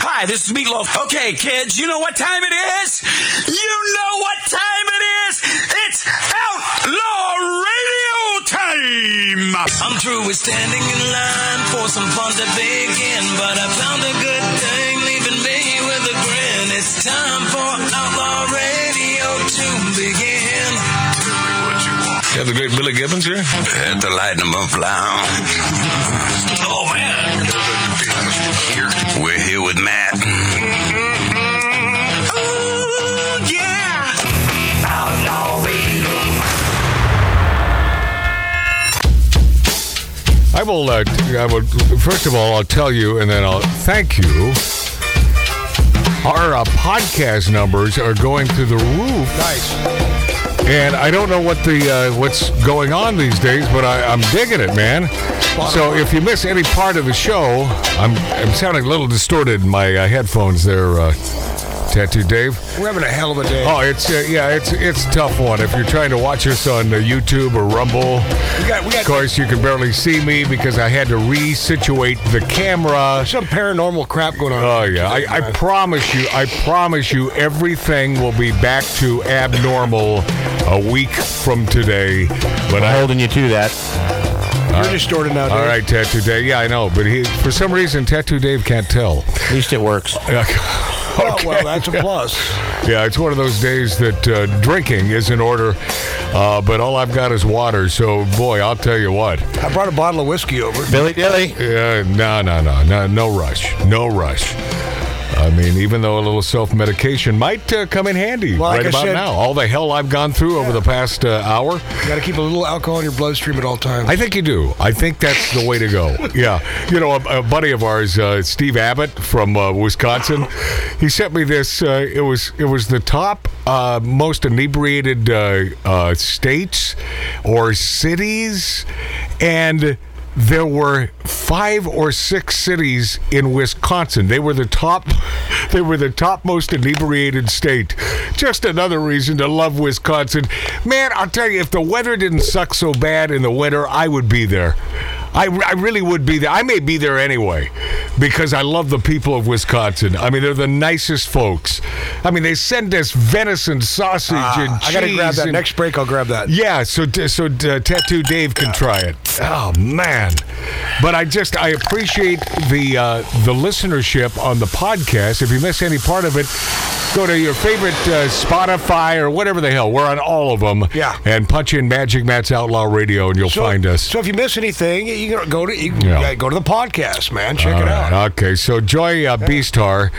Hi, this is Meatloaf. Okay, kids, you know what time it is? You know what time it is? It's Outlaw Radio time! I'm through with standing in line for some fun to begin, but I found a good thing leaving me with a grin. It's time for Outlaw Radio to begin. You have the great Billy Gibbons here? Had the lightning up loud. Oh, man. I will. Uh, I will. First of all, I'll tell you, and then I'll thank you. Our uh, podcast numbers are going through the roof. Nice. And I don't know what the uh, what's going on these days, but I, I'm digging it, man. So if you miss any part of the show, I'm I'm sounding a little distorted in my uh, headphones there, uh, Tattoo Dave. We're having a hell of a day. Oh, it's uh, yeah, it's it's a tough one. If you're trying to watch us on uh, YouTube or Rumble, we got, we got of course you can barely see me because I had to resituate the camera. some paranormal crap going on. Oh yeah, I, I promise you, I promise you, everything will be back to abnormal a week from today. But I holding you to that. You're distorted now, Dave. all right, Tattoo Dave. Yeah, I know, but he for some reason Tattoo Dave can't tell. At least it works. Oh, well, that's a plus. Yeah, it's one of those days that uh, drinking is in order, uh, but all I've got is water. So, boy, I'll tell you what. I brought a bottle of whiskey over. Billy Dilly. Yeah, no, no, no, no, no rush, no rush. I mean, even though a little self-medication might uh, come in handy Well, right I about said- now. All the hell I've gone through over the past uh, hour, You got to keep a little alcohol in your bloodstream at all times. I think you do. I think that's the way to go. Yeah, you know, a, a buddy of ours, uh, Steve Abbott from uh, Wisconsin, he sent me this. Uh, it was it was the top uh, most inebriated uh, uh, states or cities, and there were five or six cities in Wisconsin. They were the top. They were the top most inebriated state. Just another reason to love Wisconsin. Man, I'll tell you, if the weather didn't suck so bad in the winter, I would be there. I, I really would be there. I may be there anyway because I love the people of Wisconsin. I mean, they're the nicest folks. I mean, they send us venison sausage and Ah, I got to grab that. and- Next break, I'll grab that. yeah, so so uh, Tattoo Dave can try it. Oh man, but I just I appreciate the uh, the listenership on the podcast. If you miss any part of it, go to your favorite uh, Spotify or whatever the hell. We're on all of them. Yeah. and punch in Magic Matt's Outlaw Radio, and you'll So, find us. So if you miss anything, you can go to you can, Yeah. yeah, go to the podcast, man. Check All it right, out. Okay, so Joy uh, Beastar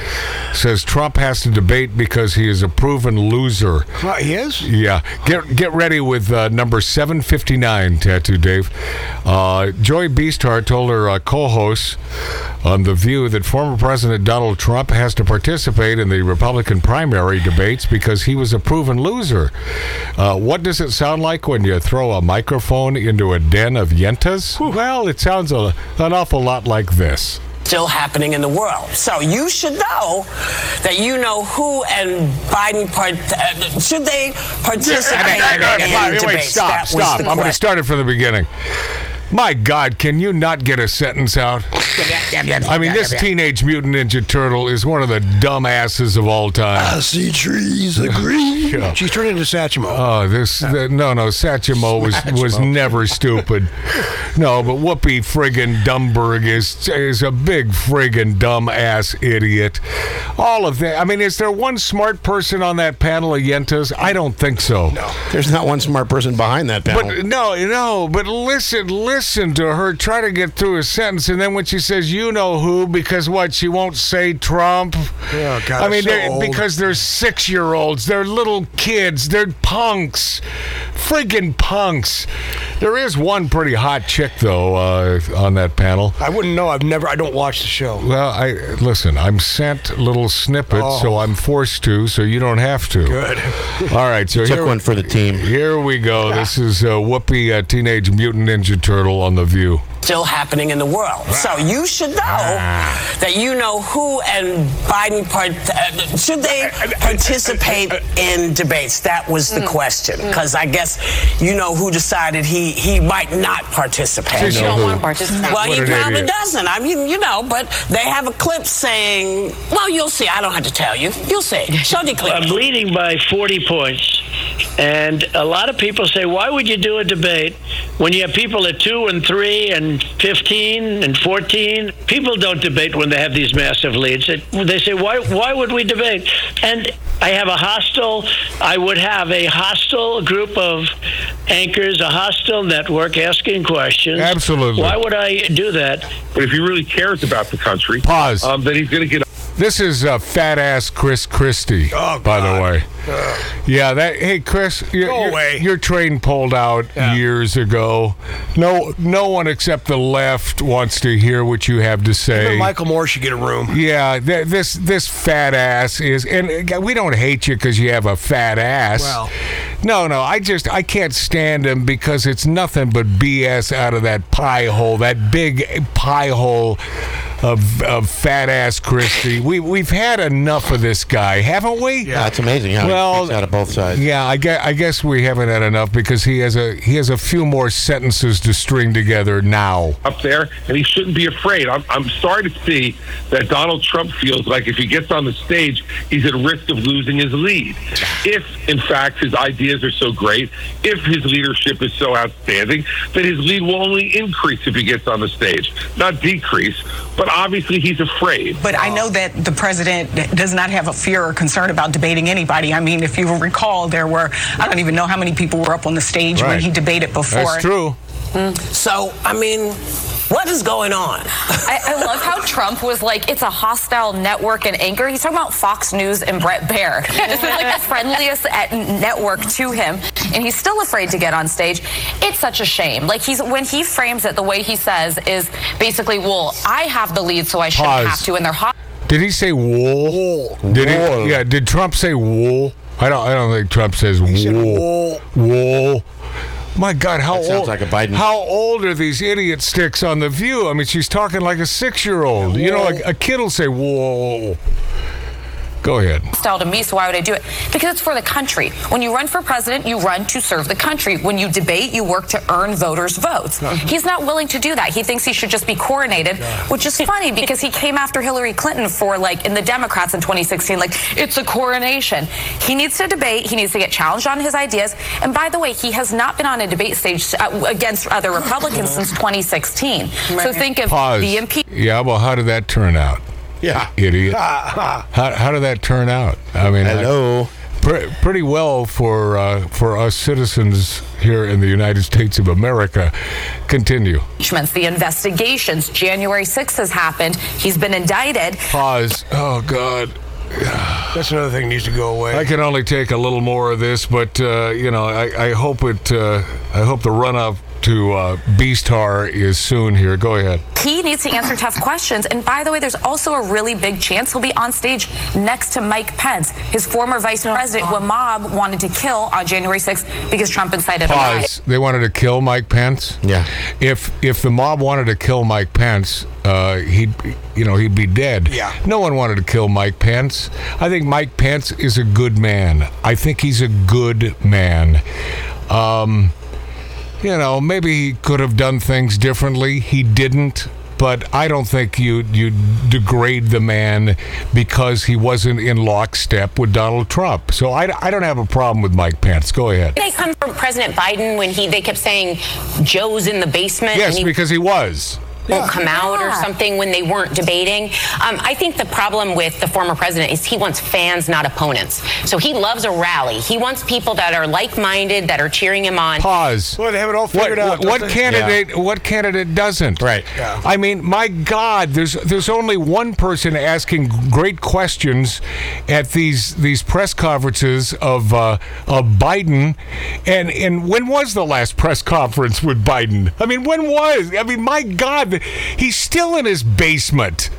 says Trump has to debate because he is a proven loser. He is. Yeah, get get ready with uh, number seven fifty nine, Tattoo Dave. Uh, Joy Beastar told her uh, co-hosts on the View that former President Donald Trump has to participate in the Republican primary debates because he was a proven loser. Uh, what does it sound like when you throw a microphone into a den of yentas? Well, it sounds a, an awful lot like this. still happening in the world. So you should know that you know who and Biden part uh, should they participate in Wait, debates. stop, stop. I'm going to start it from the beginning. My God, can you not get a sentence out? I mean, this Teenage Mutant Ninja Turtle is one of the dumbasses of all time. I see trees agree. Yeah. She's turning into Satchmo. Oh, this the, no, no. Satchmo was was never stupid. No, but Whoopi friggin' Dumberg is is a big friggin' dumbass idiot. All of that. I mean, is there one smart person on that panel of Yentas? I don't think so. No. There's not one smart person behind that panel. But no, no. But listen, listen to her try to get through a sentence, and then when she says "you know who," because what she won't say Trump. Oh, God, I mean, they're they're- because they're six-year-olds, they're little kids, they're punks, friggin' punks. There is one pretty hot chick though uh, on that panel. I wouldn't know. I've never. I don't watch the show. Well, I listen. I'm sent little snippets, so I'm forced to, so you don't have to. Oh. Good. All right, so Took here, one for the team. here we go. This is uh, Whoopi, uh, Teenage Mutant Ninja Turtle on the View. still happening in the world. So you should know Ah. that you know who and Biden part uh, should they participate in debates. That was the question because I guess you know who decided he he might not participate. You know don't want to participate. Well, What he probably idiot. doesn't. I mean, you know, but they have a clip saying, "Well, you'll see. I don't have to tell you. You'll see." Show the clip. I'm leading by 40 points. And a lot of people say, why would you do a debate when you have people at 2 and 3 and 15 and 14? People don't debate when they have these massive leads. It- They say, why, why would we debate? And I have a hostile, I would have a hostile group of anchors, a hostile network asking questions. Absolutely. Why would I do that? But if he really cares about the country, Pause. um, then he's going to get. This is uh, fat ass Chris Christie, Oh, by the way. Yeah, that. Hey, Chris, your, Go your- away. your train pulled out Yeah. years ago. No, no one except the left wants to hear what you have to say. Even Michael Moore should get a room. Yeah, th- this this fat ass is, and uh, we don't hate you because you have a fat ass. Well. no, no, I just I can't stand him because it's nothing but BS out of that pie hole, that big pie hole of, of fat ass Christie. We we've had enough of this guy, haven't we? Yeah, it's amazing how Well, he speaks out of both sides. Yeah, I guess, I guess we haven't had enough because he has a he has a few more sentences to string together now. up there, and he shouldn't be afraid. I'm, I'm sorry to see that Donald Trump feels like if he gets on the stage, he's at risk of losing his lead. If, in fact, his ideas are so great, if his leadership is so outstanding, then his lead will only increase if he gets on the stage, not decrease. But obviously, he's afraid. But I know that the president does not have a fear or concern about debating anybody. I mean, if you recall, there were, I don't even know how many people were up on the stage when he debated before. That's true. Mm. So, I mean, what is going on? I, I love how Trump was like, it's a hostile network and anchor. He's talking about Fox News and Bret Baier. This is like the friendliest at network to him, and he's still afraid to get on stage. It's such a shame. Like he's when he frames it, the way he says is basically, "Well, I have the lead, so I shouldn't Pause. have to." And they're hot. Did he say wool? Did Wool. he? Yeah. Did Trump say wool? I don't. I don't think Trump says wool. Wool. My God, how That sounds old? like a Biden. How old are these idiot sticks on the View? I mean, she's talking like a six-year-old. You know, a, a kid will say wool. Go ahead. hostile to me, so why would I do it? Because it's for the country. When you run for president, you run to serve the country. When you debate, you work to earn voters' votes. He's not willing to do that. He thinks he should just be coronated, which is funny because he came after Hillary Clinton for like in the Democrats in 2016, like it's a coronation. He needs to debate. He needs to get challenged on his ideas. And by the way, he has not been on a debate stage uh, against other Republicans since 2016. So think of Pause. the impeachment. Yeah. Well, how did that turn out, Yeah. idiot? how, how did that turn out? I mean, I- Hello. Pre- pretty well for uh, for us citizens here in the United States of America. Continue. impeachments, the investigations. January 6th has happened. He's been indicted. Pause. Oh God. That's another thing that needs to go away. I can only take a little more of this, but uh, you know, I, I hope it. Uh, I hope the run up to uh, Beastar is soon here. Go ahead. He needs to answer tough questions. And by the way, there's also a really big chance he'll be on stage next to Mike Pence, his former vice president, who a mob wanted to kill on January 6th because Trump incited a riot. They wanted to kill Mike Pence. Yeah. If if the mob wanted to kill Mike Pence, uh, he'd you know he'd be dead. Yeah. No one wanted to kill Mike Pence. I think Mike Pence is a good man. I think he's a good man. Um, you know, maybe he could have done things differently. He didn't. But I don't think you you degrade the man because he wasn't in lockstep with Donald Trump. So I, I don't have a problem with Mike Pence. Go ahead. They come from President Biden when he they kept saying Joe's in the basement Yes, he because he was. Won't come out or something when they weren't debating. Um, I think the problem with the former president is he wants fans, not opponents. So he loves a rally. He wants people that are like-minded, that are cheering him on. Pause. Boy, they have it all What, figured out. what, what they? candidate? What candidate doesn't? Right. Yeah. I mean, my God, there's there's only one person asking great questions at these these press conferences of uh, of Biden, and and when was the last press conference with Biden? I mean, when was? I mean, my God, God, he's still in his basement.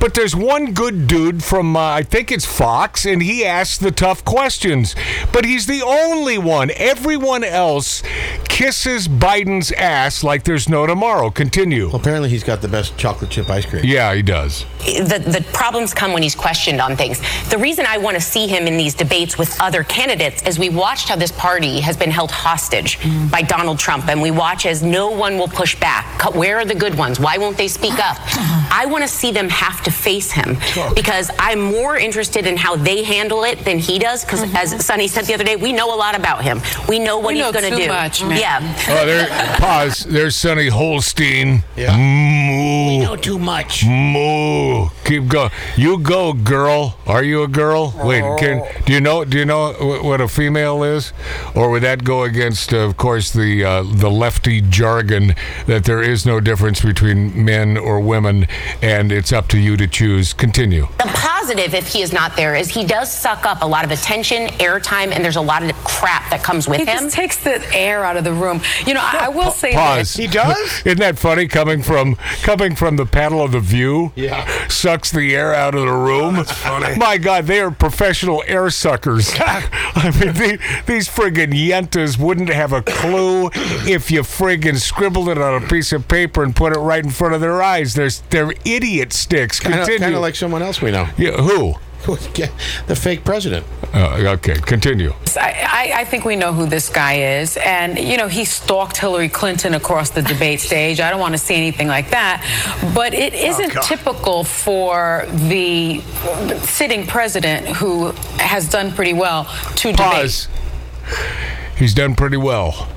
But there's one good dude from, uh, I think it's Fox, and he asks the tough questions. But he's the only one. Everyone else kisses Biden's ass like there's no tomorrow. Continue. Apparently, he's got the best chocolate chip ice cream. Yeah, he does. the, the problems come when he's questioned on things. The reason I want to see him in these debates with other candidates is we watched how this party has been held hostage by Donald Trump, and we watch as no one will push back. Where are the good ones? Why won't they speak up? I want to see them have to face him because I'm more interested in how they handle it than he does. Because as Sonny said the other day, we know a lot about him. We know what We he's going to too do. much, man. Yeah. Oh, there, pause. There's Sonny Holstein. Yeah. Moo. know too much. Moo. Keep going. You go, girl. Are you a girl? Wait, can do you know? Do you know what a female is, or would that go against, uh, of course, the uh, the lefty jargon that there is no difference between men or women, and it's up to you to choose. Continue. The positive, if he is not there, is he does suck up a lot of attention, airtime, and there's a lot of crap that comes with He him. just takes the air out of the room. You know, I, I will say Pause. this. He does? Isn't that funny? Coming from coming from the panel of the View, Yeah. sucks the air out of the room. Oh, that's funny. My God, they are professional air suckers. I mean, the, these friggin' yentas wouldn't have a clue if you friggin' scribbled it on a piece of paper and put it right in front of their eyes. They're they're idiot sticks. Continue. Kind of like someone else we know. yeah, who? the fake president. Uh, okay, continue. I, I, I think we know who this guy is. And, you know, he stalked Hillary Clinton across the debate stage. I don't want to see anything like that. But it isn't God. typical for the sitting president who has done pretty well to debate. Pause. He's done pretty well.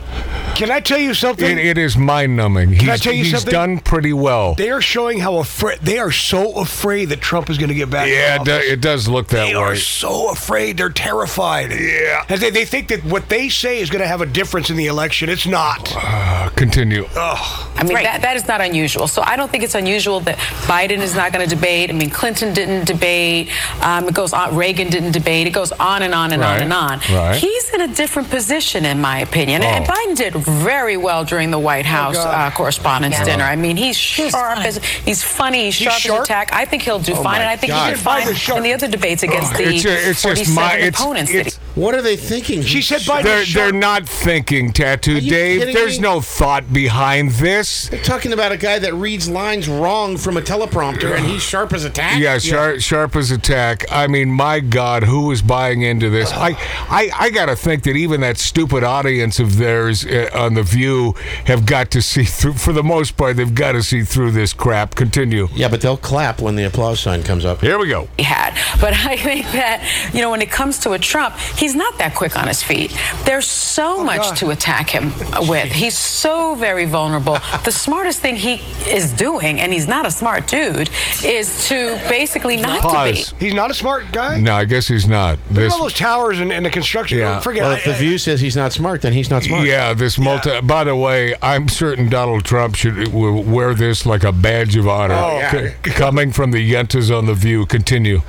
Can I tell you something? It, it is mind numbing. He's, I tell you he's something? done pretty well. they are showing how afraid they are so afraid that Trump is going to get back. in Yeah, it, do, office. it does look that way. They way. are so afraid. They're terrified. Yeah. They, they think that what they say is going to have a difference in the election. It's not. Uh, continue. I mean, Right. that, that is not unusual. So I don't think it's unusual that Biden is not going to debate. I mean, Clinton didn't debate. Um, it goes on. Reagan didn't debate. It goes on and on and Right. on and on. Right. He's in a different position, in my opinion. And Oh. Biden did very well during the White House uh, Correspondents' Yeah. Dinner. I mean, he's sharp. As, he's funny. He's, sharp, sharp? as attack. I think he'll do fine, and I think God. he did fine Biden's sharp. in the other debates against the It's, ju- it's just 47 my. It's, opponents. that it's, What are they thinking? She said sharp. Biden- they're, sharp. they're not thinking, Tattoo Dave. There's me? no thought behind this. They're talking about a guy that reads lines wrong from a teleprompter, and he's sharp as a tack. Yeah, sharp, sharp as a tack. I mean, my God, who is buying into this? I, I, I got to think that even that stupid audience of theirs uh, on the View have got to see through. For the most part, they've got to see through this crap. Continue. Yeah, but they'll clap when the applause sign comes up. Here we go. he had. But I think that, you know, when it comes to a Trump, he's not that quick on his feet. There's so oh, much God. to attack him with. He's so very vulnerable. the smartest thing he is doing, and he's not a smart dude, is to basically not Pause. debate. He's not a smart guy. No, I guess he's not. Look at This, all those towers and, and the construction. Yeah. Forget Well, it. if the View says he's not smart, then he's not smart. yeah, this multi. By the way, I'm certain Donald Trump should wear this like a badge of honor. Oh, yeah. C- coming from the Yentas on the View. Continue.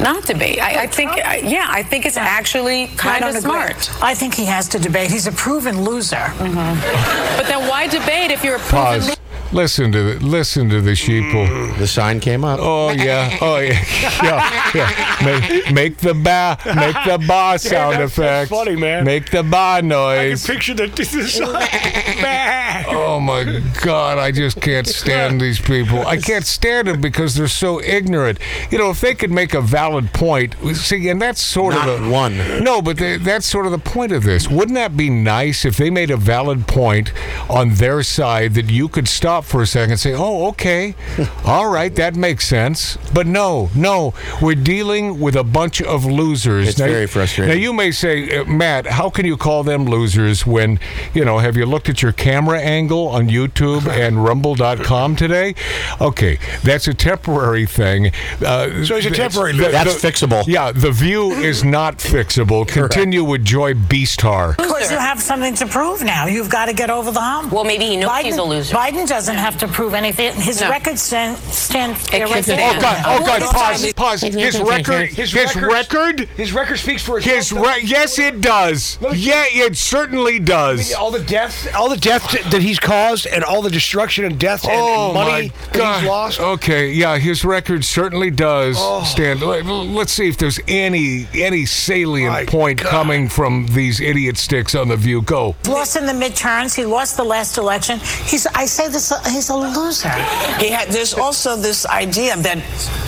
Not debate. I, I think, I, yeah, I think it's actually kind don't of agree. smart. I think he has to debate. He's a proven loser. Mm-hmm. But then why debate if you're a proven Pause. Listen to the listen to the sheeple. Mm. The sign came up. Oh yeah, oh yeah, yeah, yeah. Make, make the ba, make the ba sound that's- that's effect. funny, man. Make the ba I can noise. picture the, the Oh my God, I just can't stand these people. I can't stand them because they're so ignorant. You know, if they could make a valid point, see, and that's sort Not of the one. No, but they, that's sort of the point of this. Wouldn't that be nice if they made a valid point on their side that you could stop for a second and say, "Oh, okay, all right, that makes sense." But no, no, we're dealing with a bunch of losers. It's very frustrating. Now you may say, uh, Matt, how can you call them losers when you know? Have you looked at your camera angle on YouTube and Rumble.com today? Okay, that's a temporary thing. Uh, So it's a the- temporary the- That's the- fixable. Yeah, the view is not fixable. Continue with Joy Beastar. Of course, you have something to prove now. You've got to get over the hump. Well, maybe he knows Biden, he's a loser. Biden doesn't doesn't have to prove anything. His No. record stand, stand there right can. Oh God! Oh God! Those Pause! are- Pause! His record. His, records- record. His record speaks for itself. His itself. re- yes, it does. Yeah, it certainly does. all the death, all the death that he's caused, and all the destruction and death and, Oh and money that he's lost. Oh. Okay, yeah, his record certainly does oh. stand. let- Let's see if there's any any salient My point God. coming from these idiot sticks on the View. Go. Lost in the midterms. He lost the last election. He's. I say this. He's a loser. He had, there's also this idea that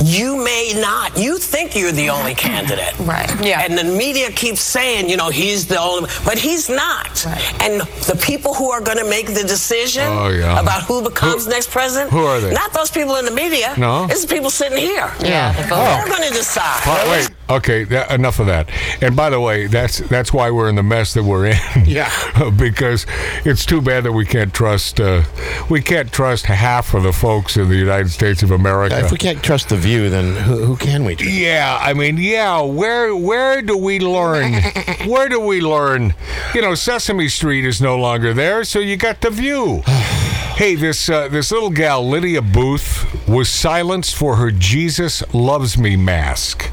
you may not, you think you're the only candidate. Right. Yeah. And the media keeps saying, you know, he's the only, but he's not. Right. And the people who are going to make the decision Oh, yeah. about who becomes Who- next president, who are they? Not those people in the media. No? It's the people sitting here. Yeah. the vote. They're going to decide. Pa- Wait. Okay. That, enough of that. And by the way, that's that's why we're in the mess that we're in. Yeah. because it's too bad that we can't trust uh, we can't trust half of the folks in the United States of America. If we can't trust the view, then who, who can we trust? Yeah, I mean, yeah. Where where do we learn? Where do we learn? You know, Sesame Street is no longer there, so you got the view. Hey, this uh, this little gal Lydia Booth was silenced for her "Jesus loves me" mask.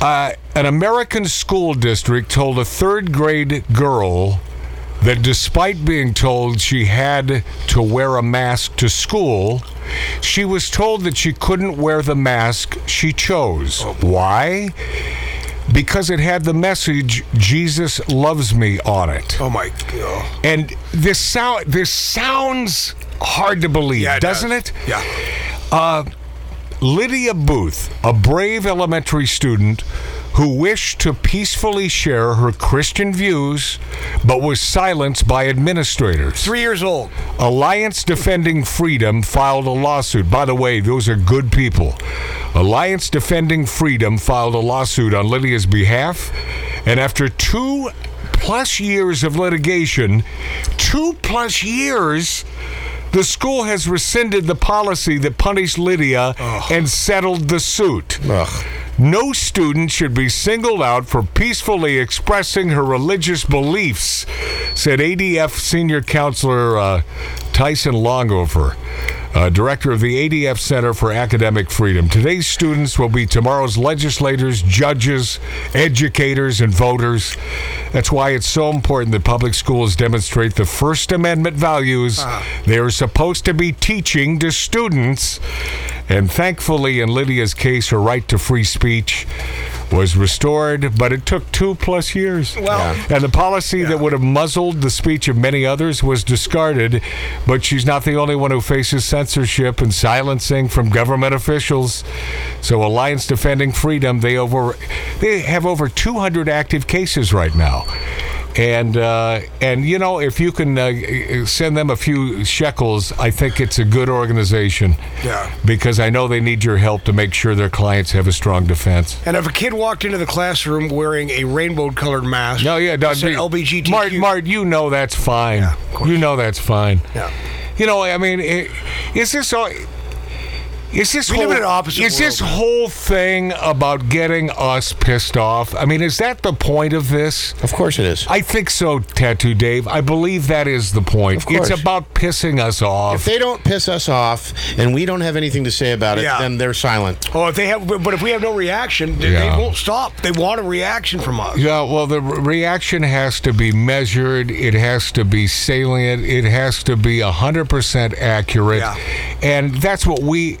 Uh, an American school district told a third grade girl that despite being told she had to wear a mask to school, she was told that she couldn't wear the mask she chose. Why? Because it had the message "Jesus loves me" on it. Oh my God! And this sound this sounds hard to believe, Yeah, it doesn't does. it? Yeah. Uh, Lydia Booth, a brave elementary student who wished to peacefully share her Christian views but was silenced by administrators. Three years old. Alliance Defending Freedom filed a lawsuit. By the way, those are good people. Alliance Defending Freedom filed a lawsuit on Lydia's behalf, and after two plus years of litigation, two plus years, the school has rescinded the policy that punished Lydia and settled the suit. No student should be singled out for peacefully expressing her religious beliefs, said ADF senior counselor uh, Tyson Langhofer, uh, director of the ADF Center for Academic Freedom. Today's students will be tomorrow's legislators, judges, educators, and voters. That's why it's so important that public schools demonstrate the First Amendment values they are supposed to be teaching to students. And thankfully, in Lydia's case, her right to free speech was restored, but it took two plus years. Well- and the policy that would have muzzled the speech of many others was discarded. But she's not the only one who faces censorship and silencing from government officials. So, Alliance Defending Freedom, they over they have over 200 active cases right now. And uh, and you know if you can uh, send them a few shekels, I think it's a good organization. Yeah. Because I know they need your help to make sure their clients have a strong defense. And if a kid walked into the classroom wearing a rainbow-colored mask, No, yeah, no, said LBGTQ, Mart, Mart, you know that's fine. Yeah, you know that's fine. Yeah. You know, I mean, i- is this all? Is this We whole, live in an opposite is this world. whole thing about getting us pissed off? I mean, is that the point of this? Of course it is. I think so, Tattoo Dave. I believe that is the point. Of course. It's about pissing us off. If they don't piss us off and we don't have anything to say about it, Yeah. then they're silent. Oh, if they have, but if we have no reaction, they, Yeah. they won't stop. They want a reaction from us. Yeah, well, the re- reaction has to be measured. It has to be salient. It has to be hundred percent accurate, Yeah. and that's what we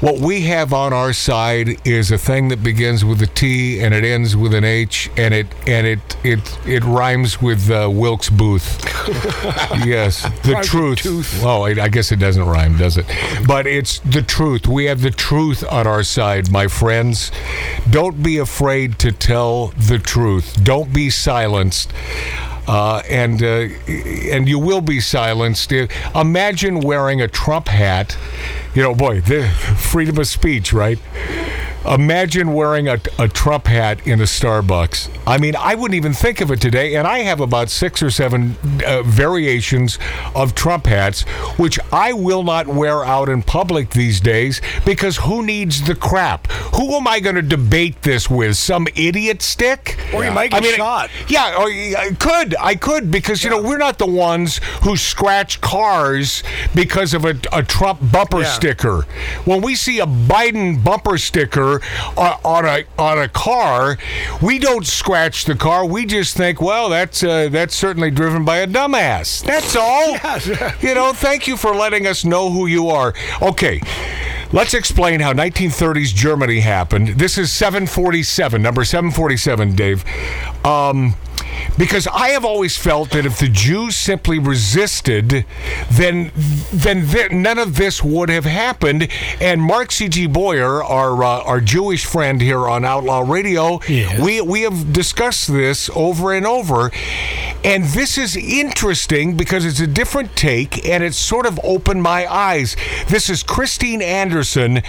what we have on our side is a thing that begins with a T and it ends with an H, and it and it it it rhymes with uh, Wilkes Booth. yes, the truth. Oh, I, I guess it doesn't rhyme, does it? But it's the truth. We have the truth on our side, my friends. Don't be afraid to tell the truth. Don't be silenced. Uh, and uh, and you will be silenced. Uh, Imagine wearing a Trump hat. You know, boy, the freedom of speech, right? Imagine wearing a, a Trump hat in a Starbucks. I mean, I wouldn't even think of it today, and I have about six or seven uh, variations of Trump hats, which I will not wear out in public these days because who needs the crap? Who am I going to debate this with? Some idiot stick? Or you might get shot. Yeah, or I could. I could because you know we're not the ones who scratch cars because of a, a Trump bumper Yeah. sticker. When we see a Biden bumper sticker on a on a car, we don't scratch the car. We just think, well, that's uh, that's certainly driven by a dumbass. That's all. You know. Thank you for letting us know who you are. Okay. Let's explain how 1930s Germany happened. This is 747, number 747, Dave. Um, because I have always felt that if the Jews simply resisted, then then th- none of this would have happened. And Mark C.G. Boyer, our uh, our Jewish friend here on Outlaw Radio, we we have discussed this over and over. And this is interesting because it's a different take and it's sort of opened my eyes. This is Christine Anderson,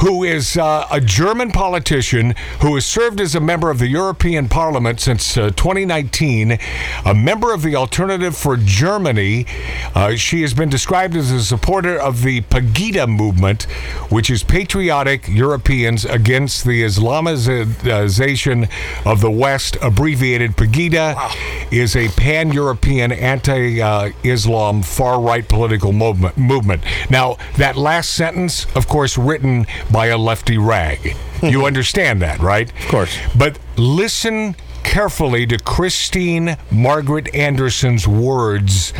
who is uh, a German politician who has served as a member of the European Parliament since uh, 2019, a member of the Alternative for Germany. Uh, she has been described as a supporter of the Pegida movement, which is patriotic Europeans against the Islamization of the West, abbreviated Pegida, is a pan European anti Islam far right political movement, movement. Now, that last sentence, of course, written by a lefty rag. you understand that, right? Of course. But listen carefully to Christine Margaret Anderson's words.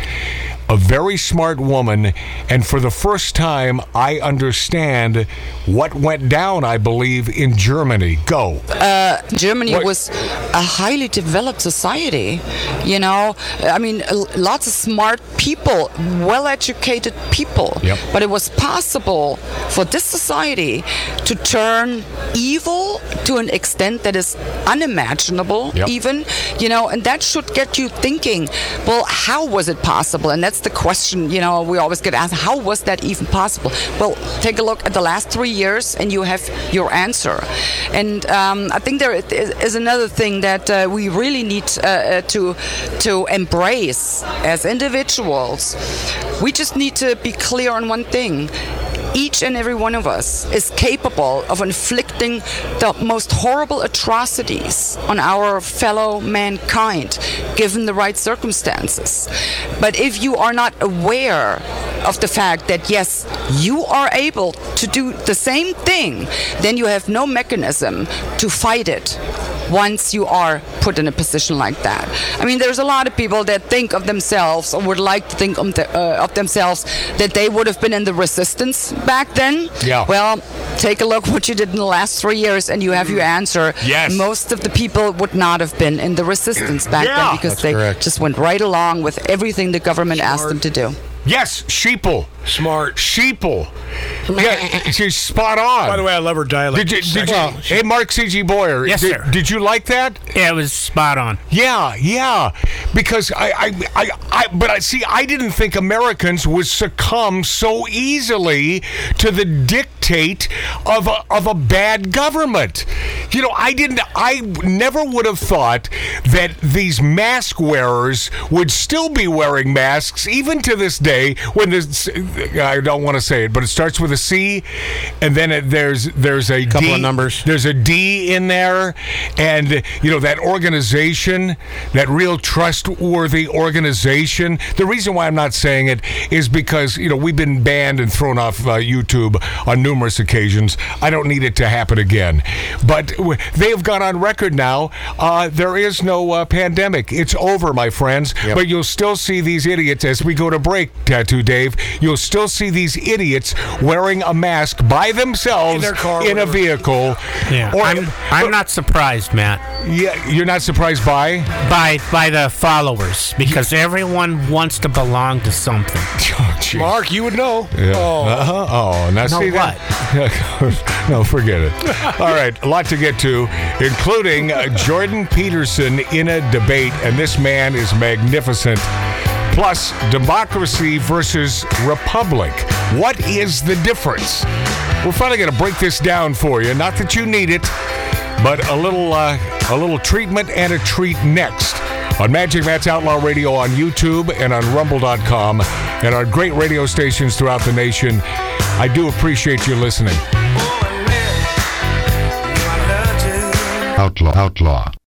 A very smart woman, and for the first time, I understand what went down, I believe, in Germany. Go. uh, Germany What- was a highly developed society. You know, I mean, lots of smart people, well educated people. Yep. But it was possible for this society to turn evil to an extent that is unimaginable, Yep. even. You know, and that should get you thinking, well, how was it possible? And that's the question, you know, we always get asked, how was that even possible? Well, take a look at the last three years and you have your answer. And um, I think there is is another thing that uh, we really need uh, uh, to to embrace as individuals. We just need to be clear on one thing. Each and every one of us is capable of inflicting the most horrible atrocities on our fellow mankind, given the right circumstances. But if you are not aware of the fact that, yes, you are able to do the same thing, then you have no mechanism to fight it once you are put in a position like that. I mean, there's a lot of people that think of themselves or would like to think of, the, uh, of themselves that they would have been in the resistance back then. Yeah. Well, take a look what you did in the last three years, and you have your answer. Yes. Most of the people would not have been in the resistance back Yeah. then because That's they correct. just went right along with everything the government asked them to do. Yes, sheeple. Smart. Sheeple. Yeah, she's spot on. By the way, I love her dialect. Did you, did you, Well, hey, Mark C.G. Boyer. Yes, did, sir. Did you like that? Yeah, it was spot on. Yeah, yeah. Because I, I, I, I, but I see. I didn't think Americans would succumb so easily to the dictate of a, of a bad government. You know, I didn't. I never would have thought that these mask wearers would still be wearing masks, even to this day. When this, I don't want to say it, but it starts with a C, and then it, there's there's a Couple D- of numbers. there's a D in there, and you know that organization, that real trustworthy organization. The reason why I'm not saying it is because you know we've been banned and thrown off uh, YouTube on numerous occasions. I don't need it to happen again, but they have gone on record now. Uh, there is no uh, pandemic. It's over, my friends. But you'll still see these idiots as we go to break. Tattoo Dave. You'll still see these idiots wearing a mask by themselves In car, in a vehicle. Yeah, Or- I'm, I'm not surprised, Matt, Yeah, you're not surprised by? by by the followers because everyone wants to belong to something. Oh. Mark, you would know. Yeah. Oh. Uh-huh. Oh, now see what? that? no, forget it. All right, a lot to get to, including uh, Jordan Peterson in a debate, and this man is magnificent. Plus, democracy versus republic. What is the difference? we're finally going to break this down for you. Not that you need it, but a little uh, a little treatment and a treat next on Magic Matt's Outlaw Radio on YouTube and on Rumble.com and on great radio stations throughout the nation. I do appreciate you listening. Outlaw, outlaw.